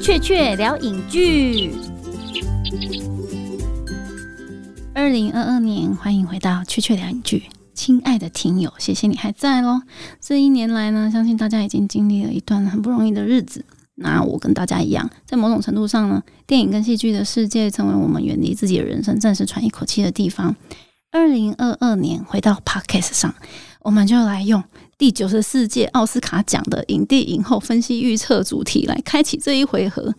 雀雀聊影剧。二零二二年，欢迎回到雀雀聊影剧。亲爱的听友，谢谢你还在喽。这一年来呢，相信大家已经经历了一段很不容易的日子。那我跟大家一样，在某种程度上呢，电影跟戏剧的世界成为我们远离自己的人生、暂时喘一口气的地方。二零二二年，回到 Podcast 上，我们就来用第九十四届奥斯卡奖的影帝影后分析预测主题来开启这一回合。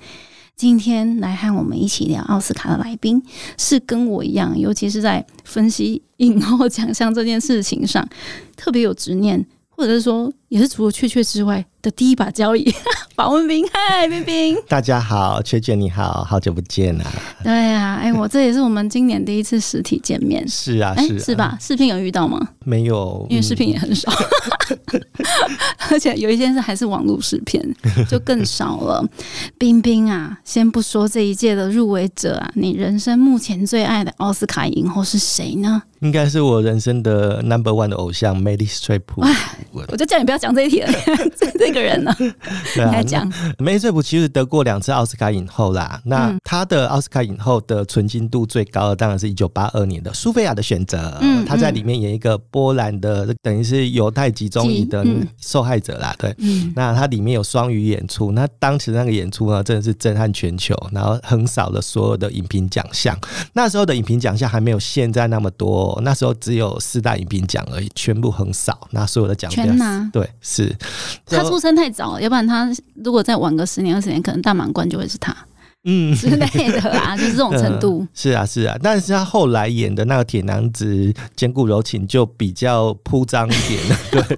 今天来和我们一起聊奥斯卡的来宾，是跟我一样，尤其是在分析影后奖项这件事情上特别有执念，或者是说，也是除了雀雀之外的第一把交椅。保温冰，嗨，冰冰，大家好，雀雀你好，好久不见啊！对啊，哎，我这也是我们今年第一次实体见面，是啊，是是吧？视频有遇到吗？没有，因为视频也很少，而且有一件事还是网络视频，就更少了。冰冰啊，先不说这一届的入围者啊，你人生目前最爱的奥斯卡影后是谁呢？应该是我人生的 number one 的偶像 m a d y Streep。我就叫你不要讲这一题了，这 这个人呢，你来讲。m a d y Streep 其实得过两次奥斯卡影后啦，那他的奥斯卡影后的纯金度最高的，当然是一九八二年的《苏菲亚的选择》。嗯，他在里面演一个波兰的，等于是犹太集中营的受害者啦。对，那他里面有双语演出，那当时那个演出呢，真的是震撼全球，然后横扫了所有的影评奖项。那时候的影评奖项还没有现在那么多。那时候只有四大影评奖而已，全部横扫，那所有的奖全拿。对，是他出生太早，要不然他如果再晚个十年二十年，可能大满贯就会是他。嗯之类的啊，就是这种程度。是啊，是啊，但是他后来演的那个铁娘子坚固柔情就比较铺张一点，对，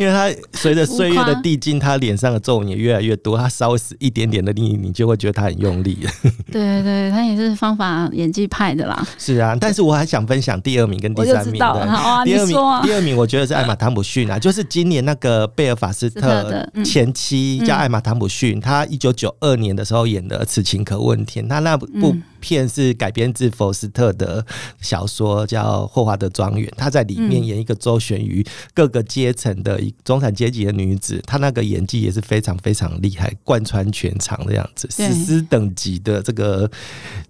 因为他随着岁月的递进，他脸上的皱纹也越来越多，他稍微死一点点的力，你就会觉得他很用力。对对，他也是方法演技派的啦。是啊，但是我还想分享第二名跟第三名的。好啊，第二名，第二名我觉得是艾玛汤普逊啊，就是今年那个贝尔法斯特前妻叫艾玛汤普逊，她一九九二年的时候演的《此情可问天》，他那不。片是改编自佛斯特的小说，叫《霍华德庄园》。他在里面演一个周旋于各个阶层的一中产阶级的女子，她那个演技也是非常非常厉害，贯穿全场的样子，史诗等级的这个《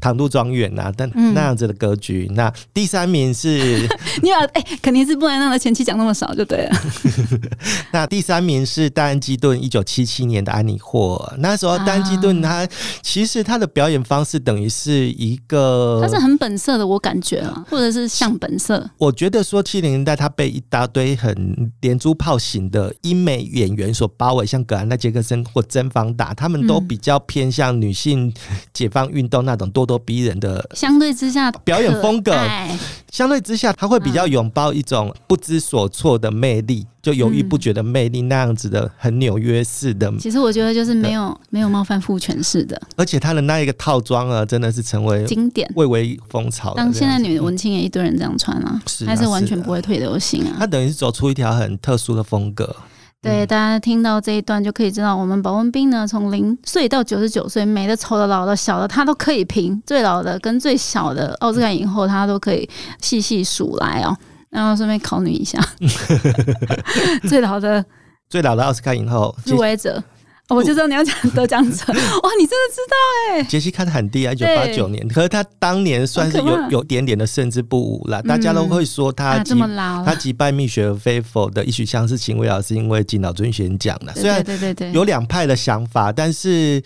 唐都庄园》啊，但那样子的格局。那第三名是，你把哎，肯定是不能让他前期讲那么少就对了。那第三名是戴安基顿，一九七七年的安妮霍。那时候戴安基顿他其实他的表演方式等于是。一个，他是很本色的，我感觉啊，或者是像本色。我觉得说七零年代他被一大堆很连珠炮型的英美演员所包围，像格兰纳杰克森或曾方达，他们都比较偏向女性解放运动那种咄咄逼人的。相对之下，表演风格相对之下，他会比较拥抱一种不知所措的魅力。就犹豫不决的魅力那样子的很纽约式的，其实我觉得就是没有没有冒犯父权式的，而且他的那一个套装啊，真的是成为经典，蔚为风潮。当现在女文青也一堆人这样穿啊，还是完全不会退流行啊。他等于是走出一条很特殊的风格。对，大家听到这一段就可以知道，我们保温兵呢，从零岁到九十九岁，美的、丑的、老的、小的，他都可以评。最老的跟最小的奥斯卡影后，他都可以细细数来哦。然后顺便考你一下，最老的最老的奥斯卡影后入围者，我就知道你要讲得奖者。哇，你真的知道哎！杰西卡的很低啊，一九八九年，可是他当年算是有有点点的胜之不武了。大家都会说他这么老，他击败蜜雪儿菲佛的一曲相思情未了，是因为敬老尊贤奖的。虽然对对对有两派的想法，但是。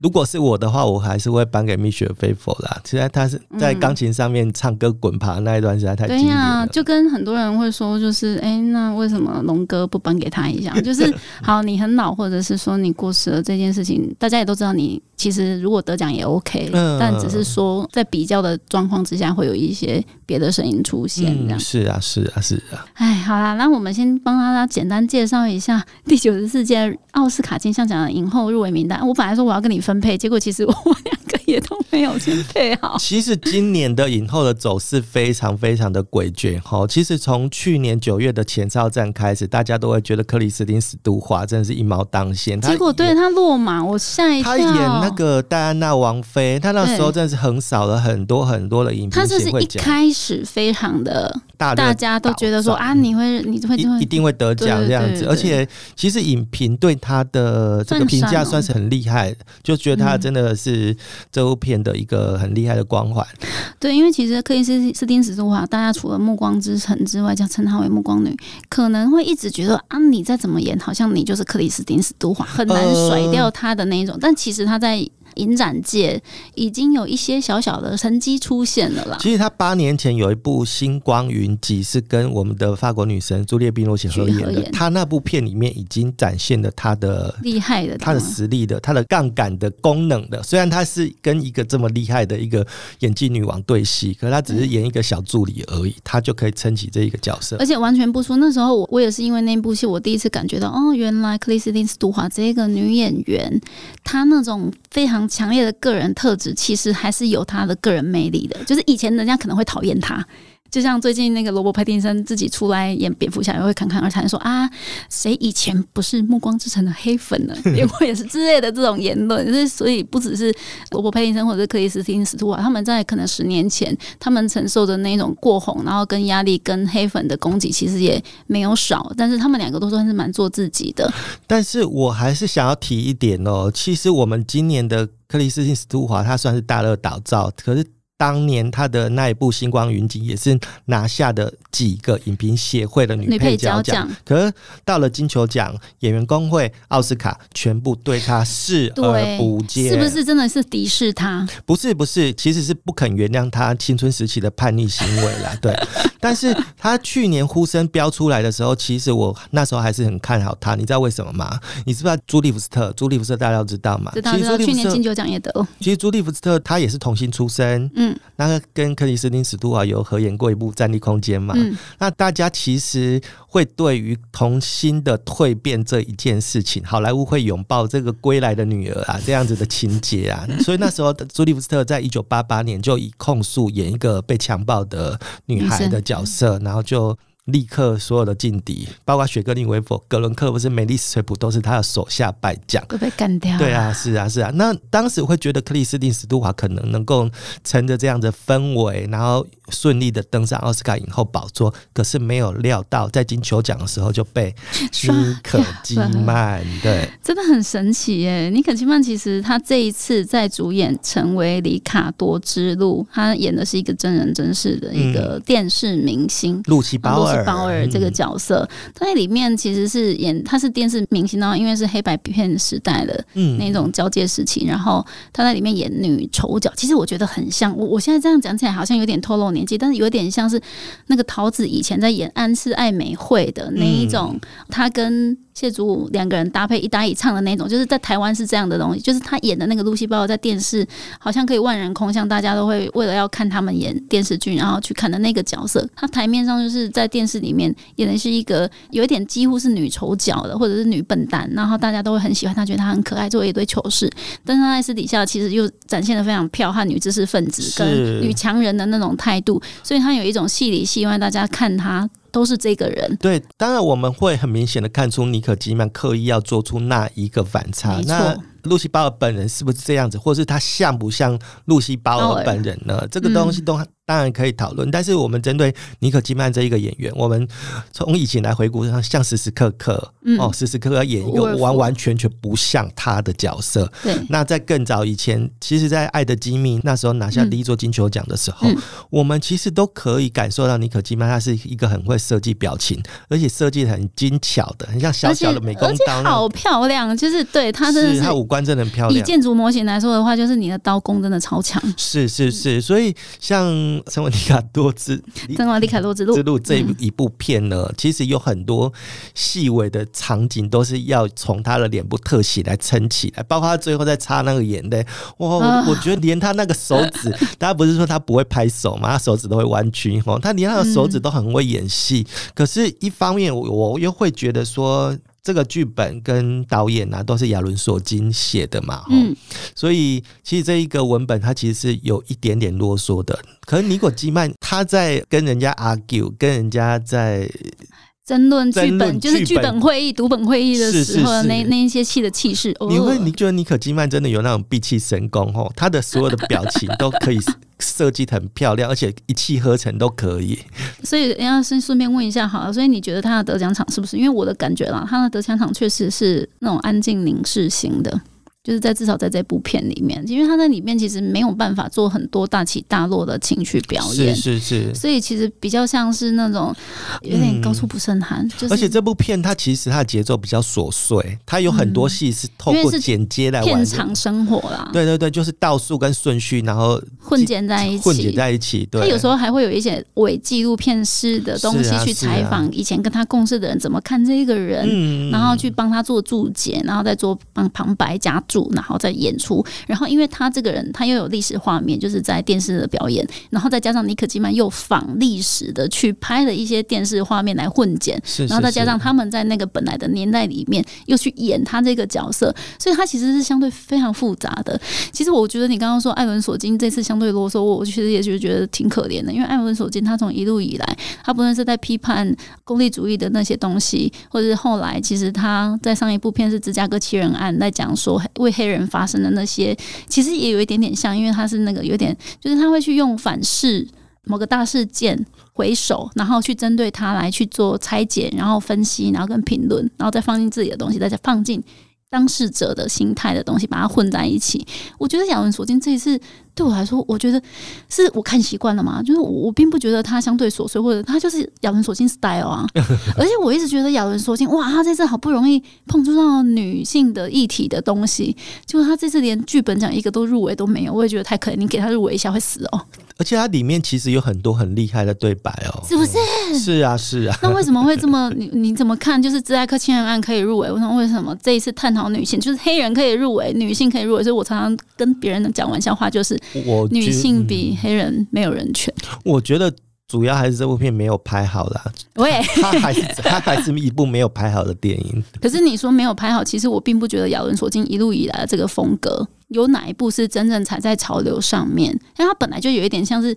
如果是我的话，我还是会颁给蜜雪菲佛啦。其实他是在钢琴上面唱歌滚爬那一段实在太经典了。就跟很多人会说，就是哎，那为什么龙哥不颁给他一下？就是好，你很老，或者是说你过世了这件事情，大家也都知道。你其实如果得奖也 OK，但只是说在比较的状况之下，会有一些别的声音出现。这样是啊，是啊，是啊。哎，好啦，那我们先帮大家简单介绍一下第九十四届奥斯卡金像奖的影后入围名单。我本来说我要跟你分。分配，结果其实我们两个也都没有先配好。其实今年的影后的走势非常非常的诡谲哈。其实从去年九月的前哨战开始，大家都会觉得克里斯汀·史都华真的是一毛当先。结果对他落马，我吓一跳。他演那个戴安娜王妃，他那时候真的是横扫了很多很多的影片。他这是一开始非常的大大家都觉得说啊，你会你会一定会得奖这样子。而且其实影评对他的这个评价算是很厉害，就觉得他真的是这部片的一个很厉害的光环。对，因为其实克里斯斯汀史都华，大家除了《暮光之城》之外，叫称她为暮光女，可能会一直觉得啊，你再怎么演，好像你就是克里斯汀史都华，很难甩掉他的那一种。但其实他在。影展界已经有一些小小的成绩出现了啦。其实他八年前有一部《星光云集》是跟我们的法国女神朱丽叶·宾罗奇合演的，他那部片里面已经展现了他的厉害的、他的实力的、他的杠杆的功能的。虽然他是跟一个这么厉害的一个演技女王对戏，可他只是演一个小助理而已，他就可以撑起这一个角色，而且完全不输。那时候我我也是因为那部戏，我第一次感觉到哦，原来克里斯汀·斯图华这个女演员，她那种非常。强烈的个人特质，其实还是有他的个人魅力的。就是以前人家可能会讨厌他，就像最近那个罗伯·派丁森自己出来演蝙蝠侠，也会侃侃而谈说啊，谁以前不是《暮光之城》的黑粉呢？也我也是之类的这种言论。就是所以不只是罗伯·派丁森或者是克里斯汀·斯图瓦，他们在可能十年前，他们承受的那种过红，然后跟压力、跟黑粉的攻击，其实也没有少。但是他们两个都算是蛮做自己的。但是我还是想要提一点哦，其实我们今年的。克里斯汀·斯图华，他算是大热导造，可是。当年他的那一部《星光云集》也是拿下的几个影评协会的女配角奖，可是到了金球奖、演员工会、奥斯卡，全部对他视而不见，是不是真的是敌视他？不是，不是，其实是不肯原谅他青春时期的叛逆行为啦。对，但是他去年呼声飙出来的时候，其实我那时候还是很看好他。你知道为什么吗？你知不知道朱利福斯特？朱利福斯特大家都知道嘛？知道，知道。去年金球奖也得了。其实朱利福斯特他也是童星出身，嗯。那个跟克里斯汀·史都华有合演过一部《战地空间》嘛？那大家其实会对于童星的蜕变这一件事情，好莱坞会拥抱这个归来的女儿啊，这样子的情节啊。所以那时候朱利·福斯特在一九八八年就以控诉演一个被强暴的女孩的角色，然后就。立刻所有的劲敌，包括雪格林维佛、格伦克，不是美丽史翠普，都是他的手下败将，都被干掉。对啊，是啊，是啊。那当时会觉得克里斯汀·史都华可能能够乘着这样的氛围，然后顺利的登上奥斯卡影后宝座，可是没有料到在金球奖的时候就被 尼可基曼。对，真的很神奇耶！尼可基曼其实他这一次在主演《成为里卡多之路》，他演的是一个真人真事的一个电视明星路西·鲍尔。鲍尔这个角色，他在里面其实是演他是电视明星，然后因为是黑白片时代的那种交界时期，然后他在里面演女丑角，其实我觉得很像我。我现在这样讲起来好像有点透露年纪，但是有点像是那个桃子以前在演安室爱美惠的那一种，他跟。谢祖武两个人搭配一搭一唱的那种，就是在台湾是这样的东西。就是他演的那个露西包在电视好像可以万人空巷，大家都会为了要看他们演电视剧，然后去看的那个角色。他台面上就是在电视里面演的是一个有一点几乎是女丑角的，或者是女笨蛋，然后大家都会很喜欢她，觉得她很可爱，作为一堆糗事。但是她在私底下其实又展现的非常彪悍女知识分子跟女强人的那种态度，所以她有一种戏里戏外，大家看她。都是这个人，对，当然我们会很明显的看出尼可基曼刻意要做出那一个反差，那露西鲍尔本人是不是这样子，或是他像不像露西鲍尔本人呢？这个东西都。当然可以讨论，但是我们针对尼可基曼这一个演员，我们从以前来回顾，像时时刻刻哦，时时刻刻演一个完完全全不像他的角色。对，那在更早以前，其实，在《爱的机密》那时候拿下第一座金球奖的时候，我们其实都可以感受到尼可基曼他是一个很会设计表情，而且设计很精巧的，很像小小的美工刀，好漂亮。就是对他真的是他五官真的很漂亮。以建筑模型来说的话，就是你的刀工真的超强。是是是，所以像。成为尼卡多之，圣瓦迪卡多之路之路这一部片呢，其实有很多细微的场景都是要从他的脸部特写来撑起来，包括他最后在擦那个眼泪，哇！我觉得连他那个手指，大家不是说他不会拍手吗？他手指都会弯曲，哦，他连他的手指都很会演戏。可是，一方面我我又会觉得说。这个剧本跟导演啊都是亚伦索金写的嘛，嗯，所以其实这一个文本它其实是有一点点啰嗦的。可是尼果基曼他在跟人家 argue，跟人家在争论剧本，就是剧本会议、读本会议的时候，那那一些戏的气势，你会你觉得尼可基曼真的有那种闭气神功哦？他的所有的表情都可以。设计很漂亮，而且一气呵成都可以。所以要先顺便问一下，好了，所以你觉得他的得奖场是不是？因为我的感觉啦，他的得奖场确实是那种安静凝视型的。就是在至少在这部片里面，因为他在里面其实没有办法做很多大起大落的情绪表演，是是是，所以其实比较像是那种有点高处不胜寒。而且这部片它其实它的节奏比较琐碎，它有很多戏是透过剪接来片场生活啦。对对对，就是倒数跟顺序，然后混剪在一起，混剪在一起。对，他有时候还会有一些伪纪录片式的东西去采访以前跟他共事的人怎么看这个人，然后去帮他做注解，然后再做帮旁白加注，然后再演。出，然后因为他这个人，他又有历史画面，就是在电视的表演，然后再加上尼可基曼又仿历史的去拍了一些电视画面来混剪，然后再加上他们在那个本来的年代里面又去演他这个角色，所以他其实是相对非常复杂的。其实我觉得你刚刚说艾伦索金这次相对啰嗦，我其实也就觉得挺可怜的，因为艾伦索金他从一路以来，他不论是在批判功利主义的那些东西，或者是后来其实他在上一部片是芝加哥七人案，在讲说为黑人发生。的那些其实也有一点点像，因为他是那个有点，就是他会去用反噬某个大事件回首，然后去针对他来去做拆解，然后分析，然后跟评论，然后再放进自己的东西，再放进。当事者的心态的东西，把它混在一起。我觉得亚文索金这一次对我来说，我觉得是我看习惯了嘛，就是我我并不觉得他相对琐碎，或者他就是亚文索金 style 啊。而且我一直觉得亚文索金，哇，他这次好不容易碰触到女性的议题的东西，结果他这次连剧本奖一个都入围都没有，我也觉得太可怜。你给他入围一下会死哦。而且它里面其实有很多很厉害的对白哦，是不是？是啊，是啊。那为什么会这么？你你怎么看？就是自爱克亲人案可以入围，我想为什么这一次探讨女性，就是黑人可以入围，女性可以入围？所以我常常跟别人讲玩笑话，就是我女性比黑人没有人权。我觉得。主要还是这部片没有拍好啦。喂，它还是它还是一部没有拍好的电影。可是你说没有拍好，其实我并不觉得亚伦·索金一路以来的这个风格有哪一部是真正踩在潮流上面，因为它本来就有一点像是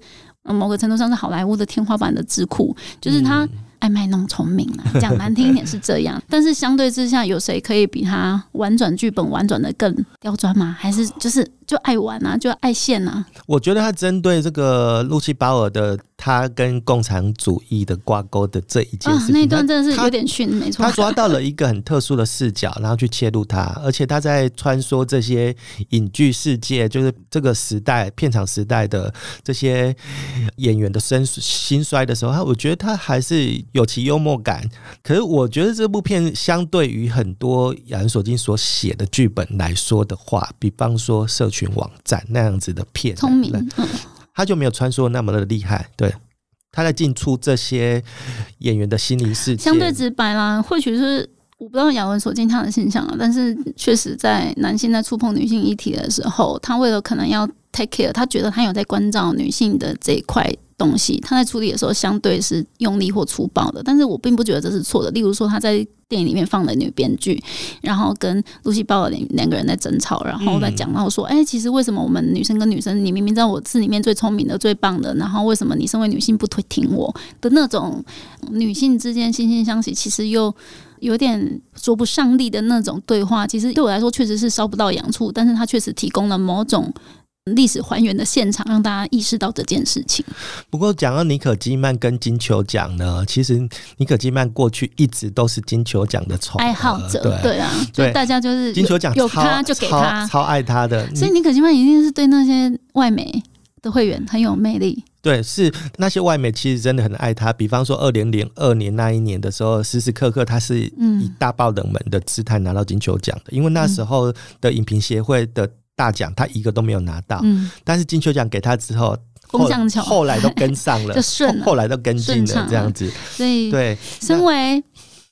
某个程度上是好莱坞的天花板的智库，就是它。爱卖弄聪明了，讲难听一点是这样，但是相对之下，有谁可以比他婉转剧本婉转的更刁钻吗？还是就是就爱玩啊，就爱现啊？我觉得他针对这个路西鲍尔的他跟共产主义的挂钩的这一件事情，那一段真的是有点逊，没错。他抓到了一个很特殊的视角，然后去切入他，而且他在穿梭这些影剧世界，就是这个时代片场时代的这些演员的生心衰的时候，他我觉得他还是。有其幽默感，可是我觉得这部片相对于很多亚人索金所写的剧本来说的话，比方说社群网站那样子的片，聪明，他就没有穿梭那么的厉害。对，他在进出这些演员的心灵世界，相对直白啦。或许是我不知道亚文所见他的形象啊，但是确实在男性在触碰女性议题的时候，他为了可能要 take care，他觉得他有在关照女性的这一块。东西他在处理的时候相对是用力或粗暴的，但是我并不觉得这是错的。例如说他在电影里面放了女编剧，然后跟露西鲍尔两两个人在争吵，然后在讲，到说：“哎，其实为什么我们女生跟女生，你明明知道我是里面最聪明的、最棒的，然后为什么你身为女性不推挺我的那种女性之间惺惺相惜，其实又有点说不上力的那种对话，其实对我来说确实是烧不到痒处，但是他确实提供了某种。”历史还原的现场，让大家意识到这件事情。不过，讲到尼可基曼跟金球奖呢，其实尼可基曼过去一直都是金球奖的宠爱好者，对啊，所以大家就是金球奖有他就给他，超爱他的。所以尼可基曼一定是对那些外媒的会员很有魅力。对，是那些外媒其实真的很爱他。比方说，二零零二年那一年的时候，时时刻刻他是以大爆冷门的姿态拿到金球奖的，因为那时候的影评协会的。大奖他一个都没有拿到，嗯，但是金球奖给他之后，风向球后来都跟上了，就顺，后来都跟进了这样子。所以，对，身为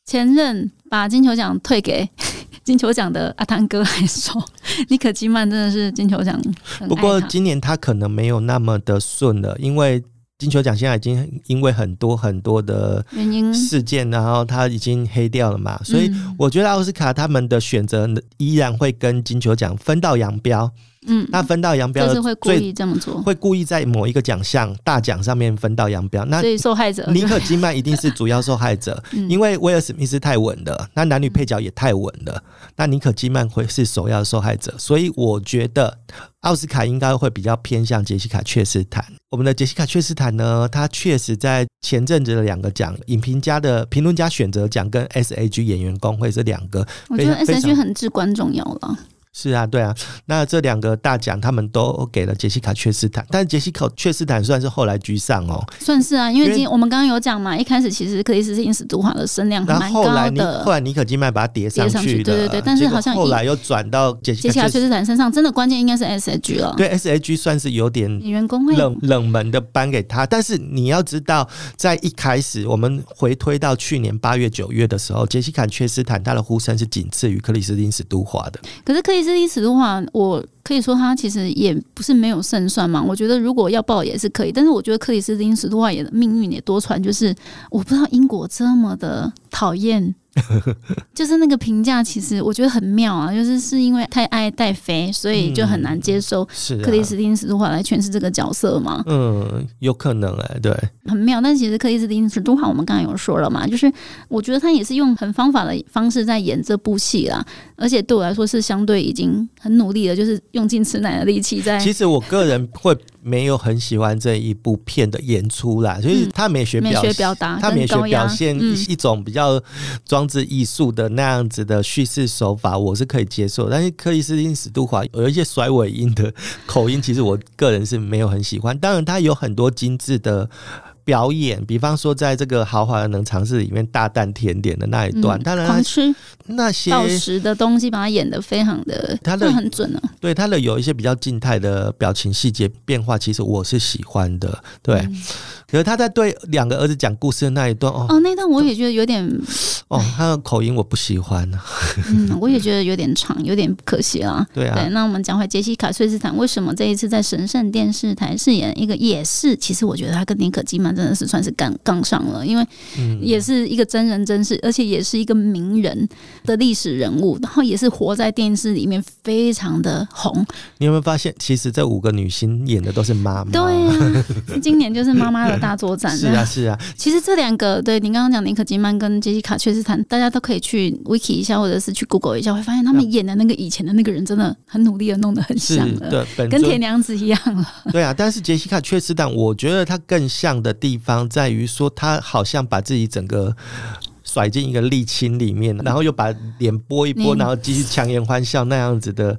前任把金球奖退给 金球奖的阿汤哥来说，尼可基曼真的是金球奖。不过今年他可能没有那么的顺了，因为。金球奖现在已经因为很多很多的原因？事件，然后它已经黑掉了嘛，所以我觉得奥斯卡他们的选择依然会跟金球奖分道扬镳。嗯，那分道扬镳就是会故意这么做，会故意在某一个奖项大奖上面分道扬镳。那所以受害者尼可基曼一定是主要受害者，因为威尔史密斯太稳了，那男女配角也太稳了，那尼可基曼会是首要受害者。所以我觉得奥斯卡应该会比较偏向杰西卡·确斯坦。我们的杰西卡·确斯坦呢，他确实在前阵子的两个奖，影评家的评论家选择奖跟 SAG 演员工会这两个，我觉得 SAG 很至关重要了。是啊，对啊，那这两个大奖他们都给了杰西卡·确斯坦，但杰西卡·确斯坦算是后来居上哦，算是啊，因为今我们刚刚有讲嘛，一开始其实克里斯汀·史都华的声量蛮高的，后来尼可基曼把它叠上去，对对对，但是好像后来又转到杰西卡·确斯坦。身上，真的关键应该是 S H 了，对 S H 算是有点员工会。冷冷门的颁给他，但是你要知道，在一开始我们回推到去年八月九月的时候，杰西卡·确斯坦他的呼声是仅次于克里斯汀·史都华的，可是克里斯汀·史都华。我可以说他其实也不是没有胜算嘛。我觉得如果要报也是可以，但是我觉得克里斯汀·斯的话也命运也多舛，就是我不知道英国这么的讨厌。就是那个评价，其实我觉得很妙啊，就是是因为太爱戴妃，所以就很难接受克里斯汀·史都华来诠释这个角色嘛。嗯，有可能哎，对，很妙。但其实克里斯汀·史都华，我们刚才有说了嘛，就是我觉得他也是用很方法的方式在演这部戏啦，而且对我来说是相对已经很努力了，就是用尽吃奶的力气在。其实我个人会。没有很喜欢这一部片的演出啦，所以他美学表表达，他美学表现一种比较装是艺术的那样子的叙事手法，我是可以接受。但是克里斯汀·史都华有一些甩尾音的口音，其实我个人是没有很喜欢。当然，他有很多精致的。表演，比方说，在这个豪华的能尝试里面，大啖甜点的那一段，当然吃那些到时的东西，把它演的非常的，他的很准啊。对他的有一些比较静态的表情细节变化，其实我是喜欢的。对。可是他在对两个儿子讲故事的那一段哦，哦，那段我也觉得有点哦，他的口音我不喜欢。嗯，我也觉得有点长，有点可惜啊。对啊。对，那我们讲回杰西卡·崔斯坦，为什么这一次在神圣电视台饰演一个也是？其实我觉得他跟尼可基曼真的是算是杠杠上了，因为也是一个真人真事，而且也是一个名人的历史人物，然后也是活在电视里面非常的红。你有没有发现，其实这五个女星演的都是妈妈？对啊，今年就是妈妈的。大作战 是啊是啊，其实这两个对你刚刚讲尼可基曼跟杰西卡确实谈，大家都可以去 wiki 一下，或者是去 Google 一下，会发现他们演的那个以前的那个人真的很努力的弄得很像了，对，跟铁娘子一样了。对啊，但是杰西卡确实，但我觉得他更像的地方在于说，他好像把自己整个。甩进一个沥青里面，然后又把脸拨一拨，然后继续强颜欢笑那样子的，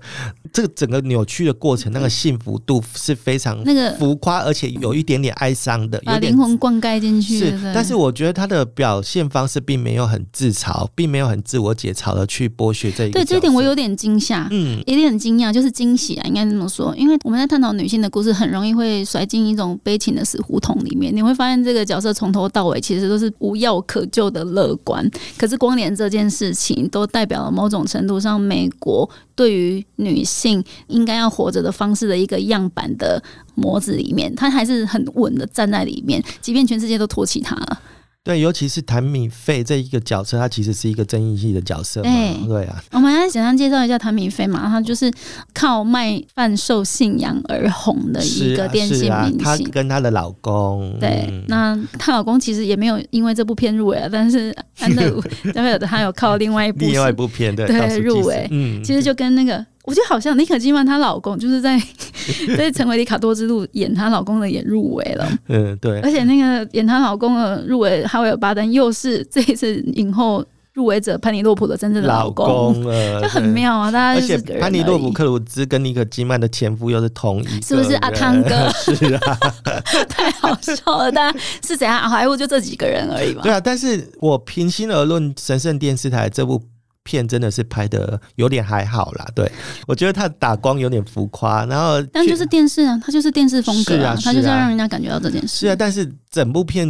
这个整个扭曲的过程，那个幸福度是非常那个浮夸，而且有一点点哀伤的，把灵魂灌溉进去。是，但是我觉得他的表现方式并没有很自嘲，并没有很自我解嘲的去剥削这一对这一点，我有点惊吓，嗯，有点惊讶，就是惊喜啊，应该这么说。因为我们在探讨女性的故事，很容易会甩进一种悲情的死胡同里面。你会发现，这个角色从头到尾其实都是无药可救的乐。观，可是光年这件事情都代表了某种程度上，美国对于女性应该要活着的方式的一个样板的模子里面，他还是很稳的站在里面，即便全世界都唾弃他了。对，尤其是谭米费这一个角色，他其实是一个争议性的角色嘛。对啊，我们来简单介绍一下谭米费嘛，他就是靠卖贩售信仰而红的一个电信明星。她跟她的老公，对，那她老公其实也没有因为这部片入围啊，但是安德鲁 ·加菲尔德他有靠另外一部另外一部片对对入围。嗯，其实就跟那个。我觉得好像妮可基曼她老公就是在 在成为里卡多之路演她老公的演入围了，嗯对，而且那个演她老公的入围哈维尔巴登又是这一次影后入围者潘尼洛普的真正的老公，就很妙啊！大家而且潘尼洛普克鲁兹跟妮可基曼的前夫又是同一，是不是阿汤哥？是啊，太好笑了！大家是怎样？好莱坞就这几个人而已嘛。对啊，但是我平心而论，神圣电视台这部。片真的是拍的有点还好啦，对我觉得他打光有点浮夸，然后但就是电视啊，它就是电视风格啊，它就是要让人家感觉到这件事。是啊，但是整部片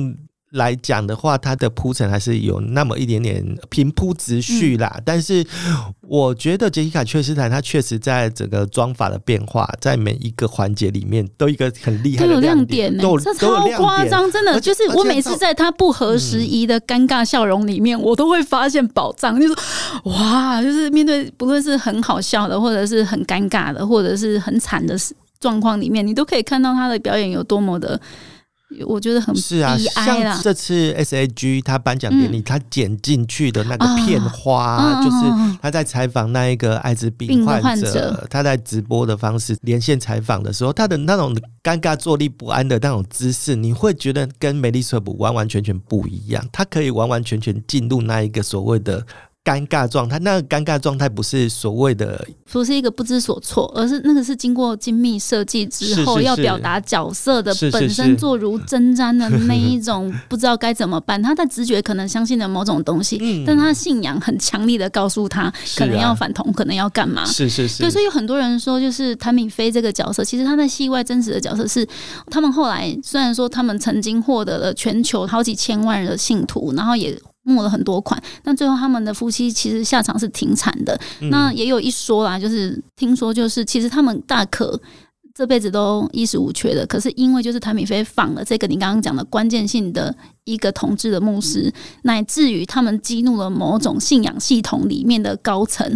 来讲的话，它的铺陈还是有那么一点点平铺直叙啦。但是我觉得杰西卡·确斯坦他确实在整个妆法的变化，在每一个环节里面都一个很厉害的亮点，都超夸张，真的就是我每次在他不合时宜的尴尬笑容里面，我都会发现宝藏，就是哇，就是面对不论是很好笑的，或者是很尴尬的，或者是很惨的状况里面，你都可以看到他的表演有多么的。我觉得很是啊，像这次 S A G 他颁奖典礼，他剪进去的那个片花，就是他在采访那一个艾滋病患者，他在直播的方式连线采访的时候，他的那种尴尬、坐立不安的那种姿势，你会觉得跟梅丽舍普完完全全不一样。他可以完完全全进入那一个所谓的。尴尬状态，那个尴尬状态不是所谓的，不是一个不知所措，而是那个是经过精密设计之后，要表达角色的本身坐如针毡的那一种，不知道该怎么办。他的直觉可能相信了某种东西，但他信仰很强力的告诉他，可能要反同，可能要干嘛？是是是。对，所以有很多人说，就是谭敏飞这个角色，其实他在戏外真实的角色是，他们后来虽然说他们曾经获得了全球好几千万人的信徒，然后也。募了很多款，但最后他们的夫妻其实下场是挺惨的。那也有一说啦，就是听说就是其实他们大可这辈子都衣食无缺的，可是因为就是谭米菲仿了这个你刚刚讲的关键性的。一个同志的牧师，乃至于他们激怒了某种信仰系统里面的高层，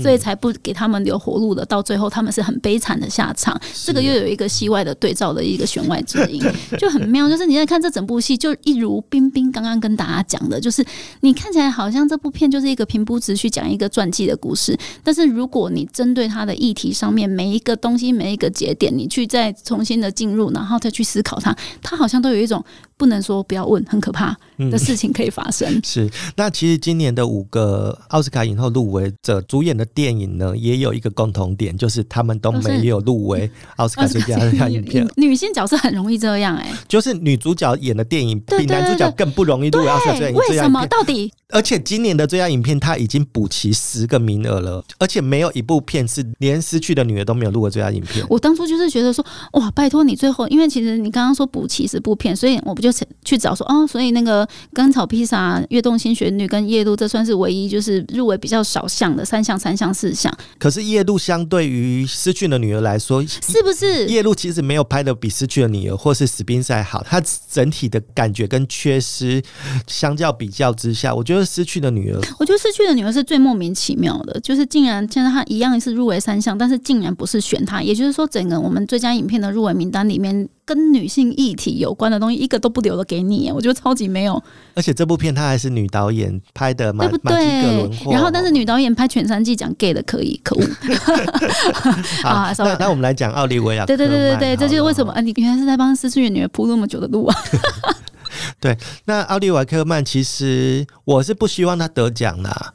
所以才不给他们留活路的。到最后，他们是很悲惨的下场。这个又有一个戏外的对照的一个弦外之音，就很妙。就是你在看这整部戏，就一如冰冰刚刚跟大家讲的，就是你看起来好像这部片就是一个平铺直叙讲一个传记的故事，但是如果你针对他的议题上面每一个东西每一个节点，你去再重新的进入，然后再去思考它，它好像都有一种。不能说不要问，很可怕的事情可以发生。是，那其实今年的五个奥斯卡影后入围者主演的电影呢，也有一个共同点，就是他们都没有入围奥斯卡最佳 影片。女性角色很容易这样，哎，就是女主角演的电影比男主角更不容易入围奥斯卡最佳。为什么？到底？而且今年的最佳影片他已经补齐十个名额了，而且没有一部片是连失去的女儿都没有入围最佳影片。我当初就是觉得说，哇，拜托你最后，因为其实你刚刚说补齐十部片，所以我不就去找说，哦，所以那个甘草披萨、跃动新旋律跟夜路，这算是唯一就是入围比较少项的三项、三项、四项。可是夜路相对于失去的女儿来说，是不是夜路其实没有拍的比失去的女儿或是史宾赛好？它整体的感觉跟缺失相较比较之下，我觉得。失去的女儿，我觉得失去的女儿是最莫名其妙的，就是竟然现在她一样是入围三项，但是竟然不是选她，也就是说，整个我们最佳影片的入围名单里面，跟女性议题有关的东西一个都不留了给你，我觉得超级没有。而且这部片她还是女导演拍的，对不对？然后，但是女导演拍全三季讲 gay 的可以，可恶 啊！那那我们来讲奥利维亚，对对对对对，这就是为什么啊？你原来是在帮失去的女儿铺那么久的路啊！对，那奥利瓦克曼其实我是不希望他得奖的。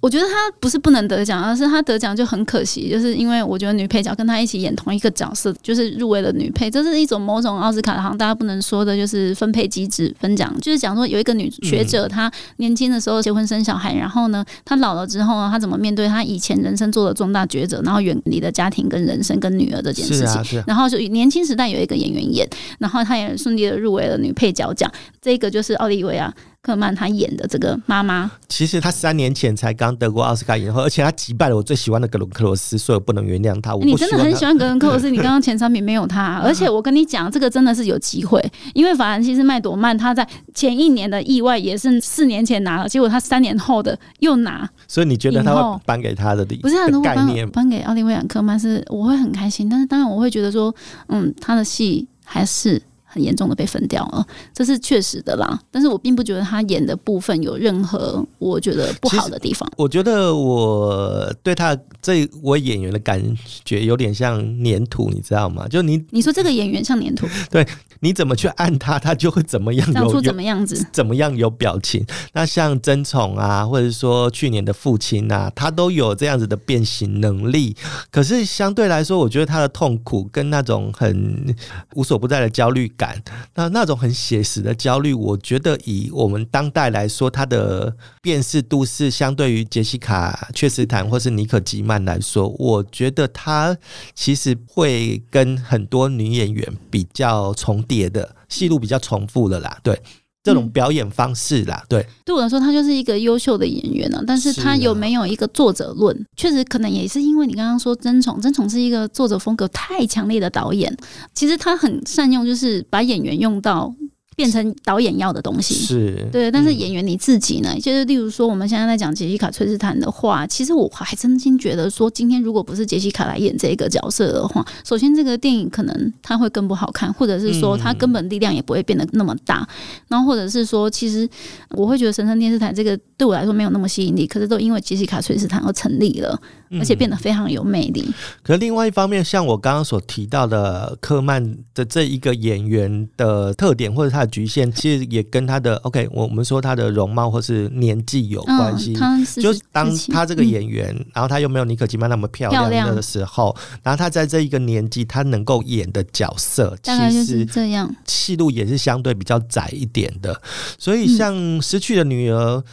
我觉得他不是不能得奖，而是他得奖就很可惜，就是因为我觉得女配角跟他一起演同一个角色，就是入围了女配，这是一种某种奥斯卡好像大家不能说的，就是分配机制分奖，就是讲说有一个女学者，她年轻的时候结婚生小孩，然后呢，她老了之后呢，她怎么面对她以前人生做的重大抉择，然后远离了家庭跟人生跟女儿这件事情，然后就年轻时代有一个演员演，然后她也顺利的入围了女配角奖。这个就是奥利维亚。克曼他演的这个妈妈，其实他三年前才刚得过奥斯卡影后，而且他击败了我最喜欢的格伦克罗斯，所以我不能原谅他。你真的很喜欢格伦克罗斯，你刚刚前三名没有他，而且我跟你讲，这个真的是有机会，因为法兰西斯麦朵曼他在前一年的意外也是四年前拿了，结果他三年后的又拿，所以你觉得他会颁给他的不是如果颁颁给奥利维亚克曼是我会很开心，但是当然我会觉得说，嗯，他的戏还是。很严重的被分掉了，这是确实的啦。但是我并不觉得他演的部分有任何我觉得不好的地方。我觉得我对他这我演员的感觉有点像粘土，你知道吗？就你你说这个演员像粘土，对，你怎么去按他，他就会怎么样，长出怎么样子，怎么样有表情。那像争宠啊，或者说去年的父亲啊，他都有这样子的变形能力。可是相对来说，我觉得他的痛苦跟那种很无所不在的焦虑感。那那种很写实的焦虑，我觉得以我们当代来说，它的辨识度是相对于杰西卡·确实坦或是尼可吉曼来说，我觉得他其实会跟很多女演员比较重叠的戏路比较重复了啦。对，这种表演方式啦。对，对我来说，他就是一个优秀的演员啊。但是他有没有一个作者论？确实，可能也是因为你刚刚说曾宠，曾宠是一个作者风格太强烈的导演。其实他很善用，就是把演员用到。变成导演要的东西是对，但是演员你自己呢？就是例如说，我们现在在讲杰西卡·崔斯坦的话，其实我还真心觉得说，今天如果不是杰西卡来演这个角色的话，首先这个电影可能它会更不好看，或者是说它根本力量也不会变得那么大。然后或者是说，其实我会觉得神圣电视台这个对我来说没有那么吸引力，可是都因为杰西卡·崔斯坦而成立了。而且变得非常有魅力。可另外一方面，像我刚刚所提到的科曼的这一个演员的特点或者他的局限，其实也跟他的 OK，我我们说他的容貌或是年纪有关系。就当他这个演员，然后他又没有尼可基曼那么漂亮的时候，然后他在这一个年纪，他能够演的角色，其实这样戏路也是相对比较窄一点的。所以像失去的女儿。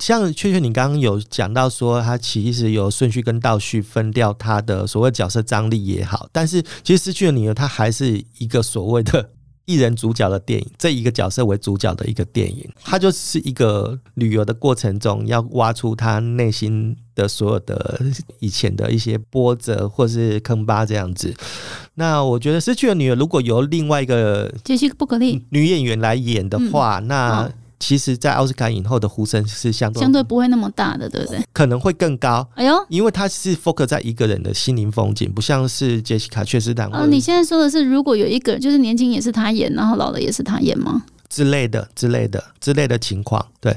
像确确，你刚刚有讲到说，他其实有顺序跟倒序分掉他的所谓角色张力也好，但是其实失去了女儿，他还是一个所谓的一人主角的电影，这一个角色为主角的一个电影，它就是一个旅游的过程中要挖出他内心的所有的以前的一些波折或是坑疤这样子。那我觉得失去了女儿，如果由另外一个杰西·布格利女演员来演的话，那。其实，在奥斯卡影后的呼声是相对相对不会那么大的，对不对？可能会更高。哎呦，因为他是 focus 在一个人的心灵风景，不像是杰西卡·确实坦。哦，你现在说的是，如果有一个人就是年轻也是他演，然后老了也是他演吗？之类的、之类的、之类的情况，对。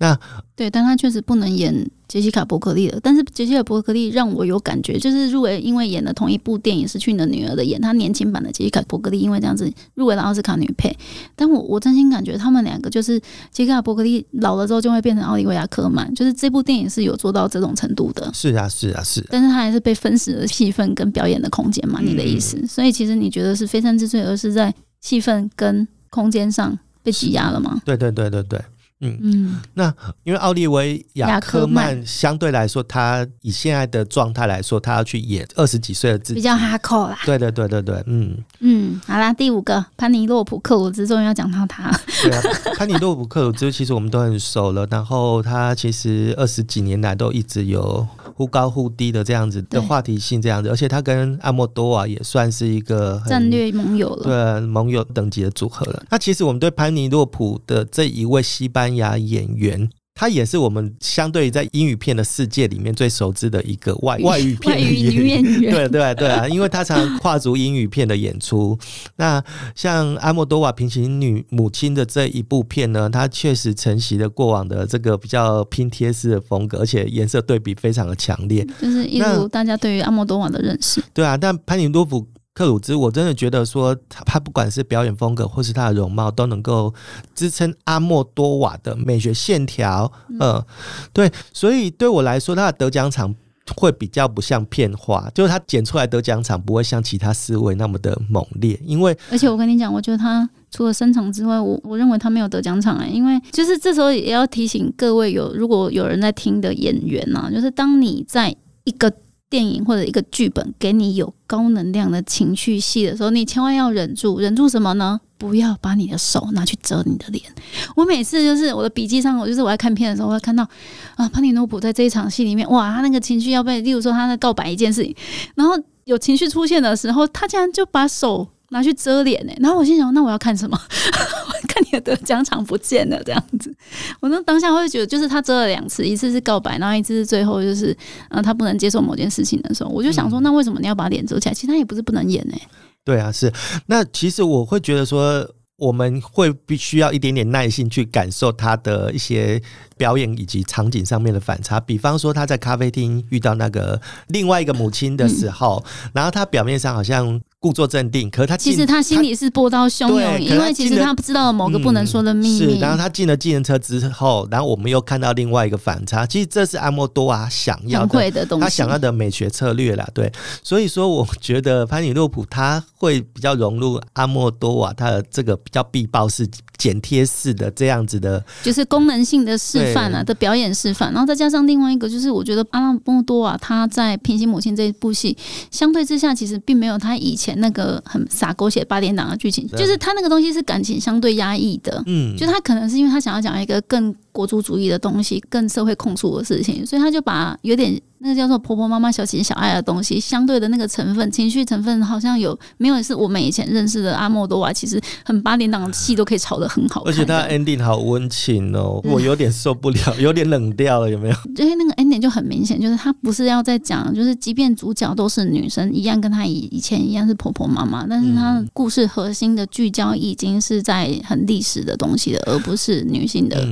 那对，但他确实不能演杰西卡·伯克利了。但是杰西卡·伯克利让我有感觉，就是入围，因为演了同一部电影《失去你的女儿》的，演他年轻版的杰西卡·伯克利，因为这样子入围了奥斯卡女配。但我我真心感觉他们两个就是杰西卡·伯克利老了之后就会变成奥利维亚·科曼，就是这部电影是有做到这种程度的。是啊，是啊，是。但是他还是被分食了戏份跟表演的空间嘛？你的意思？所以其实你觉得是非常之罪，而是在戏份跟空间上被挤压了吗？对对对对对。嗯。嗯，那因为奥利维亚科曼相对来说，他以现在的状态来说，他要去演二十几岁的自己，比较哈扣啦。对对对对对，嗯。嗯，好啦，第五个潘尼洛普克鲁兹终于要讲到他。对啊，潘尼洛普克鲁兹其实我们都很熟了，然后他其实二十几年来都一直有忽高忽低的这样子的话题性，这样子，而且他跟阿莫多瓦也算是一个战略盟友了，对盟友等级的组合了。那其实我们对潘尼洛普的这一位西班牙演员，他也是我们相对于在英语片的世界里面最熟知的一个外外语片女演员。对对对啊，因为他常跨足英语片的演出。那像阿莫多瓦平行女母亲的这一部片呢，它确实承袭了过往的这个比较拼贴式的风格，而且颜色对比非常的强烈，就是一如大家对于阿莫多瓦的认识。对啊，但潘尼多夫。克鲁兹，我真的觉得说他，他不管是表演风格或是他的容貌，都能够支撑阿莫多瓦的美学线条。嗯，对，所以对我来说，他的得奖场会比较不像片花，就是他剪出来得奖场不会像其他四位那么的猛烈。因为而且我跟你讲，我觉得他除了声场之外，我我认为他没有得奖场哎，因为就是这时候也要提醒各位有如果有人在听的演员呐，就是当你在一个。电影或者一个剧本给你有高能量的情绪戏的时候，你千万要忍住，忍住什么呢？不要把你的手拿去遮你的脸。我每次就是我的笔记上，我就是我在看片的时候，我会看到啊，潘尼诺普在这一场戏里面，哇，他那个情绪要被，例如说他在告白一件事情，然后有情绪出现的时候，他竟然就把手。拿去遮脸呢，然后我心想，那我要看什么？看你的得奖场不见了这样子。我那当下会觉得，就是他遮了两次，一次是告白，然后一次是最后就是，呃，他不能接受某件事情的时候，我就想说，那为什么你要把脸遮起来？其实他也不是不能演呢。对啊，是。那其实我会觉得说，我们会必须要一点点耐心去感受他的一些表演以及场景上面的反差。比方说，他在咖啡厅遇到那个另外一个母亲的时候，然后他表面上好像。故作镇定，可是他其实他心里是波涛汹涌，因为其实他不知道某个不能说的秘密。是，然后他进了计程车之后，然后我们又看到另外一个反差。其实这是阿莫多瓦想要的东西，他想要的美学策略啦。对，所以说我觉得潘尼洛普他会比较融入阿莫多瓦他的这个比较必报式、剪贴式的这样子的，就是功能性的释范啊的表演示范，然后再加上另外一个，就是我觉得阿拉莫多啊他在《平行母亲》这一部戏，相对之下其实并没有他以前那个很洒狗血八点档的剧情，就是他那个东西是感情相对压抑的，嗯，就他可能是因为他想要讲一个更国族主义的东西，更社会控诉的事情，所以他就把有点。那个叫做婆婆妈妈小情小爱的东西，相对的那个成分，情绪成分好像有没有？是我们以前认识的阿莫多瓦，其实很八点档的戏都可以炒得很好，而且他 ending 好温情哦，我有点受不了，有点冷掉了，有没有？因为那个 ending 就很明显，就是他不是要在讲，就是即便主角都是女生，一样跟他以以前一样是婆婆妈妈，但是他故事核心的聚焦已经是在很历史的东西了，而不是女性的。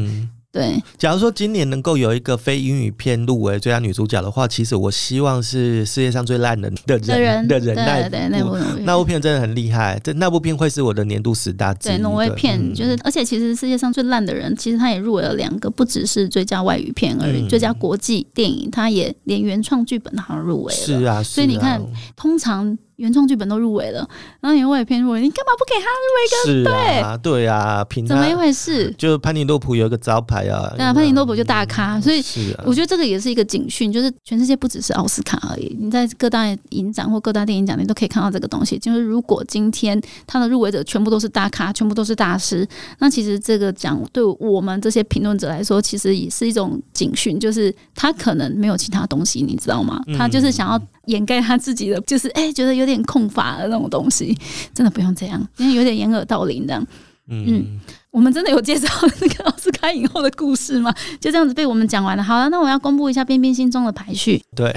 对，假如说今年能够有一个非英语片入围最佳女主角的话，其实我希望是世界上最烂的的人的人那那部那部片真的很厉害，这那部片会是我的年度十大。对，挪威片就是，而且其实世界上最烂的人，其实他也入围了两个，不只是最佳外语片而已，最佳国际电影，他也连原创剧本好像入围了。是啊，所以你看，通常。原创剧本都入围了，然后你外片入围，你干嘛不给他入围？是啊，对啊，怎么一回事？就潘尼洛普有一个招牌啊，对啊，潘尼洛普就大咖，所以我觉得这个也是一个警讯，就是全世界不只是奥斯卡而已，你在各大影展或各大电影奖，你都可以看到这个东西。就是如果今天他的入围者全部都是大咖，全部都是大师，那其实这个奖对我们这些评论者来说，其实也是一种警讯，就是他可能没有其他东西，你知道吗？他就是想要。掩盖他自己的，就是哎，觉得有点空乏的那种东西，真的不用这样，因为有点掩耳盗铃这样。嗯，我们真的有介绍那个奥斯卡影后的故事吗？就这样子被我们讲完了。好了，那我要公布一下边边心中的排序。对，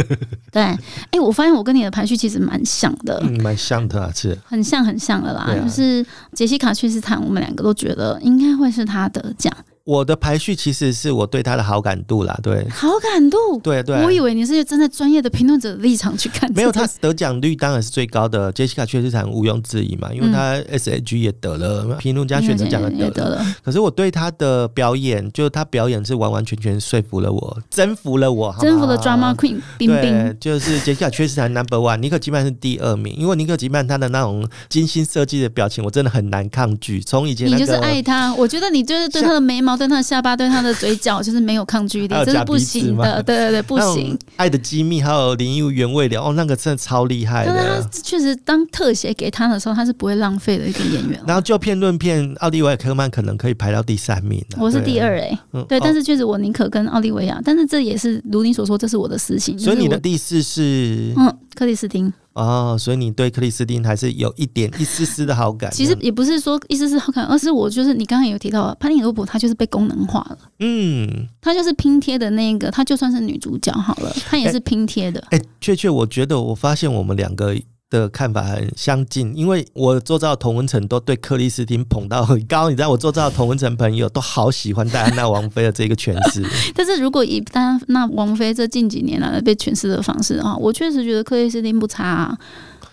对，哎，我发现我跟你的排序其实蛮像的，蛮像的，是很像很像的啦。就是杰西卡·屈斯坦，我们两个都觉得应该会是他得奖。我的排序其实是我对他的好感度啦，对，好感度，对对，我以为你是站在专业的评论者的立场去看，没有他得奖率当然是最高的，杰西卡确实很毋庸置疑嘛，因为他 SAG 也得了评论家选择奖也得了，可是我对他的表演，就他表演是完完全全说服了我，征服了我，征服了 Drama Queen 冰冰，就是杰西卡确实很 Number One，尼克基曼是第二名，因为尼克基曼他的那种精心设计的表情，我真的很难抗拒，从以前你就是爱他，我觉得你就是对他的眉毛，对他的下巴，对。他的嘴角就是没有抗拒力，这是不行的。对对对，不行。爱的机密还有林佑原味的哦，那个真的超厉害的。他确实当特写给他的时候，他是不会浪费的一个演员。然后就片论片，奥利维亚科曼可能可以排到第三名。我是第二哎，对，但是确实我宁可跟奥利维亚，但是这也是如你所说，这是我的私心。所以你的第四是嗯，克里斯汀。哦，所以你对克里斯汀还是有一点一丝丝的好感。其实也不是说一丝丝好感，而是我就是你刚刚有提到潘尼罗普，她就是被功能化了。嗯，她就是拼贴的那个，她就算是女主角好了，她也是拼贴的。哎，确确，我觉得我发现我们两个。的看法很相近，因为我做到同文层都对克里斯汀捧到很高，你知道，我做到同文层朋友都好喜欢戴安娜王妃的这个诠释。但是如果以戴安娜王妃这近几年来被诠释的方式的话，我确实觉得克里斯汀不差，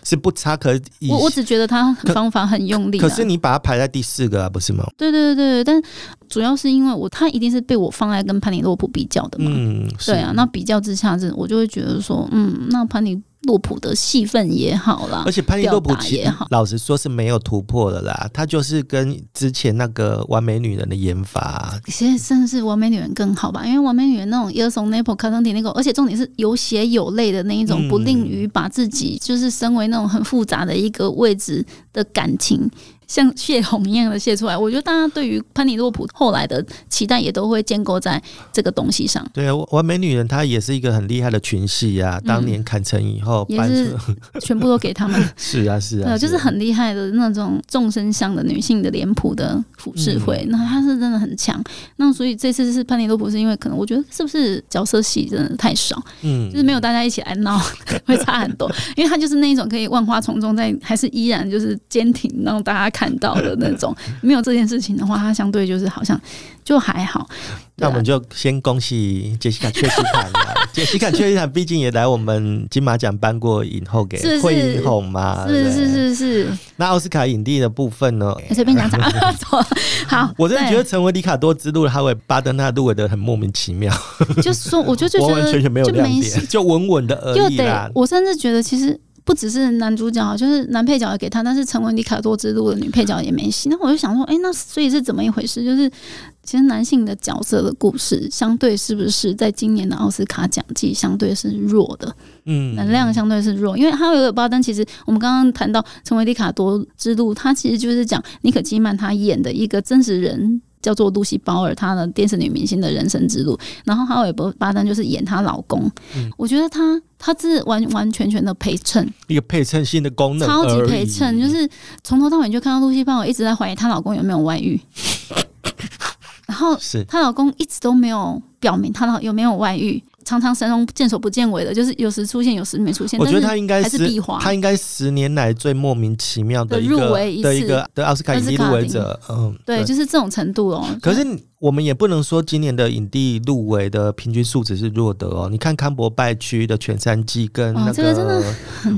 是不差。可我我只觉得他方法很用力。可是你把它排在第四个啊，不是吗？对对对对，但主要是因为我他一定是被我放在跟潘尼洛普比较的嘛。嗯，对啊，那比较之下，这我就会觉得说，嗯，那潘尼。洛普的戏份也好啦，而且潘尼洛普也好，老实说是没有突破的啦。他就是跟之前那个完美女人的演法，现在甚至是完美女人更好吧？因为完美女人那种 y o u s o n Naples 卡登迪那个，而且重点是有血有泪的那一种，不吝于把自己就是身为那种很复杂的一个位置的感情。像 泄洪一样的泄出来，我觉得大家对于潘尼洛普后来的期待也都会建构在这个东西上。对啊，完美女人她也是一个很厉害的群戏啊，当年砍成以后也是 全部都给他们。是啊，是啊，就是很厉害的那种众生相的女性的脸谱的服饰会，那她是真的很强。那所以这次是潘尼洛普，是因为可能我觉得是不是角色戏真的太少，嗯，就是没有大家一起来闹，会差很多。因为她就是那一种可以万花丛中，在还是依然就是坚挺，让大家看。看到的那种，没有这件事情的话，它相对就是好像就还好。那我们就先恭喜杰西卡·确斯坦了。杰西卡·确斯坦毕竟也来我们金马奖颁过影后给惠影后嘛，是是是是。那奥斯卡影帝的部分呢？随便讲 讲。好，我真的觉得成为里卡多之路，他为巴登纳入围的很莫名其妙。就是说，我就就觉得完完全全没有亮点，就稳稳的而已啦。我甚至觉得其实。不只是男主角，就是男配角也给他，但是成为里卡多之路的女配角也没戏。那我就想说，哎，那所以是怎么一回事？就是其实男性的角色的故事，相对是不是在今年的奥斯卡奖季相对是弱的？嗯，能量相对是弱，因为哈维尔巴登其实我们刚刚谈到成为里卡多之路，他其实就是讲尼可基曼他演的一个真实人。叫做露西·鲍尔，她的电视女明星的人生之路。然后哈维·巴登就是演她老公。我觉得她她是完完全全的陪衬，一个陪衬性的功能，超级陪衬，就是从头到尾就看到露西·鲍尔一直在怀疑她老公有没有外遇。然后是她老公一直都没有表明她老有没有外遇。常常神龙见首不见尾的，就是有时出现，有时没出现。我觉得他应该是他应该十年来最莫名其妙的入围的一个的奥斯卡影帝入围者。嗯，对，就是这种程度哦。可是。我们也不能说今年的影帝入围的平均素质是弱的哦。你看康伯拜区的全三季跟那个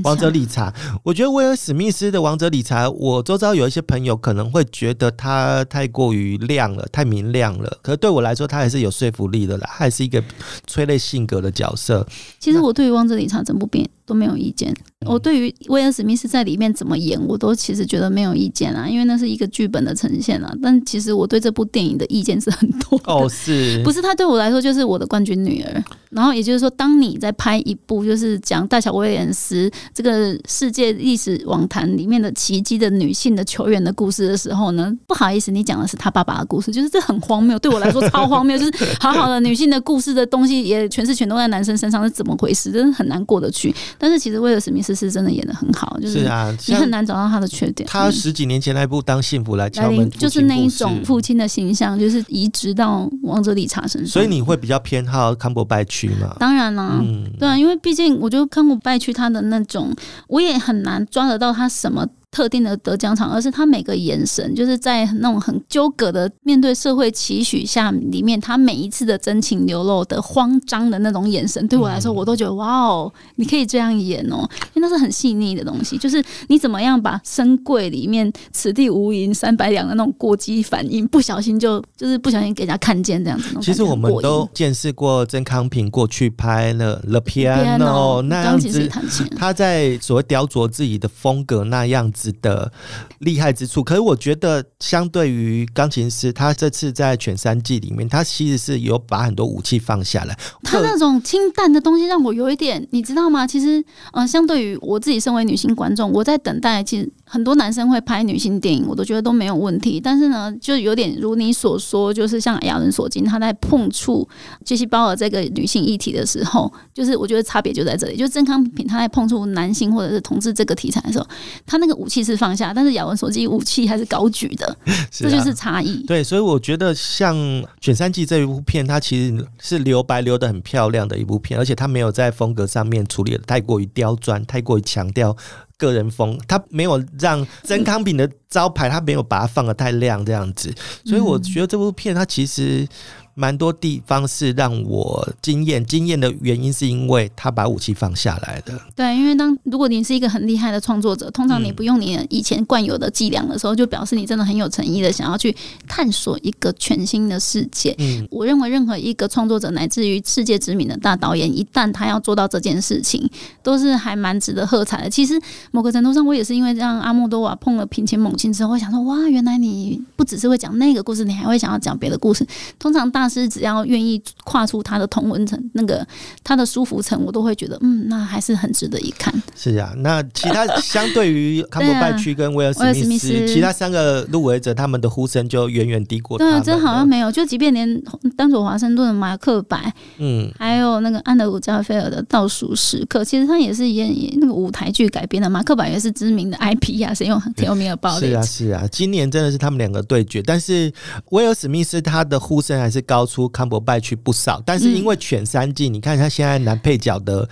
王者理查，我觉得威尔史密斯的王者理查，我周遭有一些朋友可能会觉得他太过于亮了，太明亮了。可是对我来说，他还是有说服力的啦，还是一个催泪性格的角色。其实我对于王者理查整部片都没有意见。我对于威尔史密斯在里面怎么演，我都其实觉得没有意见啊，因为那是一个剧本的呈现啊。但其实我对这部电影的意见是很多哦，是不是？他对我来说就是我的冠军女儿。然后也就是说，当你在拍一部就是讲大小威廉斯这个世界历史网坛里面的奇迹的女性的球员的故事的时候呢，不好意思，你讲的是他爸爸的故事，就是这很荒谬，对我来说 超荒谬。就是好好的女性的故事的东西，也全是全都在男生身上，是怎么回事？真的很难过得去。但是其实威尔史密斯。是真的演的很好，就是啊，你很难找到他的缺点。他十几年前那一部《当幸福来敲门》，就是那一种父亲的形象，就是移植到王者理查身上。所以你会比较偏好康伯拜区吗？当然了，对啊，因为毕竟我觉得康伯拜区他的那种，我也很难抓得到他什么。特定的得奖场，而是他每个眼神，就是在那种很纠葛的面对社会期许下，里面他每一次的真情流露的慌张的那种眼神，对我来说，我都觉得哇哦，你可以这样演哦，因为那是很细腻的东西。就是你怎么样把深柜里面此地无银三百两的那种过激反应，不小心就就是不小心给人家看见这样子。其实我们都见识过曾康平过去拍了《The Piano》那样子，他在所谓雕琢自己的风格那样子。的厉害之处，可是我觉得相对于钢琴师，他这次在全三季里面，他其实是有把很多武器放下来。他那种清淡的东西让我有一点，你知道吗？其实，嗯，相对于我自己身为女性观众，我在等待。其实很多男生会拍女性电影，我都觉得都没有问题。但是呢，就有点如你所说，就是像亚伦索金他在碰触杰西鲍尔这个女性议题的时候，就是我觉得差别就在这里。就郑康平他在碰触男性或者是同志这个题材的时候，他那个武器。是放下，但是亚伦索金武器还是高举的，这就是差异。对，所以我觉得像《卷三季》这一部片，它其实是留白留的很漂亮的一部片，而且它没有在风格上面处理的太过于刁钻，太过于强调个人风，他没有让曾康平的招牌，他没有把它放的太亮这样子。所以我觉得这部片它其实。蛮多地方是让我惊艳，惊艳的原因是因为他把武器放下来的。对，因为当如果你是一个很厉害的创作者，通常你不用你以前惯有的伎俩的时候，就表示你真的很有诚意的想要去探索一个全新的世界。嗯，我认为任何一个创作者，乃至于世界知名的大导演，一旦他要做到这件事情，都是还蛮值得喝彩的。其实某个程度上，我也是因为让阿莫多瓦碰了平前猛禽之后，想说哇，原来你不只是会讲那个故事，你还会想要讲别的故事。通常大师只要愿意跨出他的同温层，那个他的舒服层，我都会觉得，嗯，那还是很值得一看。是啊，那其他 相对于康伯拜区跟威尔史密斯，其他三个入围者，他们的呼声就远远低过。对，真好像没有，就即便连丹佐华盛顿的马克白，嗯，还有那个安德鲁加菲尔的倒数时刻，其实他也是演那个舞台剧改编的。马克白也是知名的 IP 啊，谁用挺有名的爆是啊，是啊，今年真的是他们两个对决，但是威尔史密斯他的呼声还是高出。康伯败去不少，但是因为全三季，你看他现在男配角的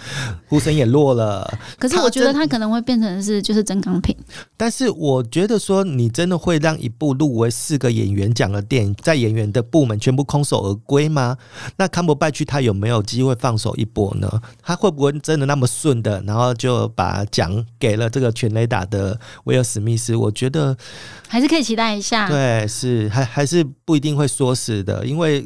呼声也落了。可是我觉得他可能会变成是就是真钢品。但是我觉得说，你真的会让一部入围四个演员奖的电影，在演员的部门全部空手而归吗？那康伯败去他有没有机会放手一搏呢？他会不会真的那么顺的，然后就把奖给了这个全雷达的威尔史密斯？我觉得还是可以期待一下。对，是还还是不一定会说死的，因为。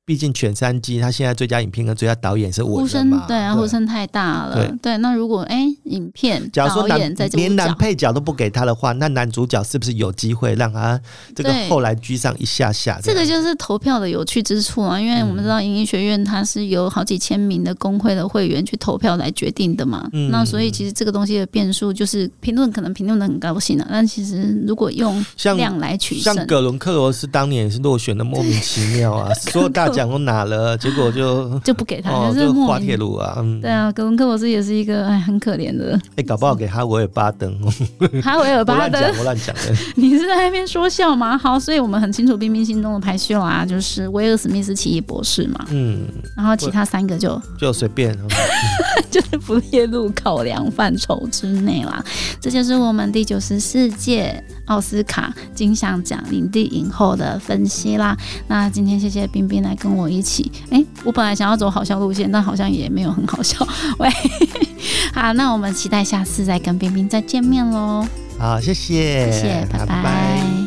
毕竟全三季他现在最佳影片跟最佳导演是我呼声对啊，呼声太大了。对，那如果哎，影片假如说男连男配角都不给他的话，那男主角是不是有机会让他这个后来居上一下下？这个就是投票的有趣之处啊，因为我们知道影音学院它是由好几千名的工会的会员去投票来决定的嘛。嗯。那所以其实这个东西的变数就是评论可能评论的很高兴啊，但其实如果用量来取胜，像葛伦克罗斯当年也是落选的莫名其妙啊，所有大奖我拿了，结果就 就不给他，就是滑铁卢啊。对啊，葛文克博士也是一个哎很可怜的。哎，搞不好给哈维尔巴登，哈维尔巴登，我乱讲的。你是在那边说笑吗？好，所以我们很清楚冰冰心中的排序啊，就是威尔史密斯奇异博士嘛。嗯，然后其他三个就就随便，就是不列入考量范畴之内啦。这就是我们第九十四届奥斯卡金像奖影帝影后的分析啦。那今天谢谢冰冰来跟我一起。哎，我本来想要走好笑路线，但好像也没有很好笑。喂，好，那我们期待下次再跟冰冰再见面喽。好，谢谢，谢谢，拜拜。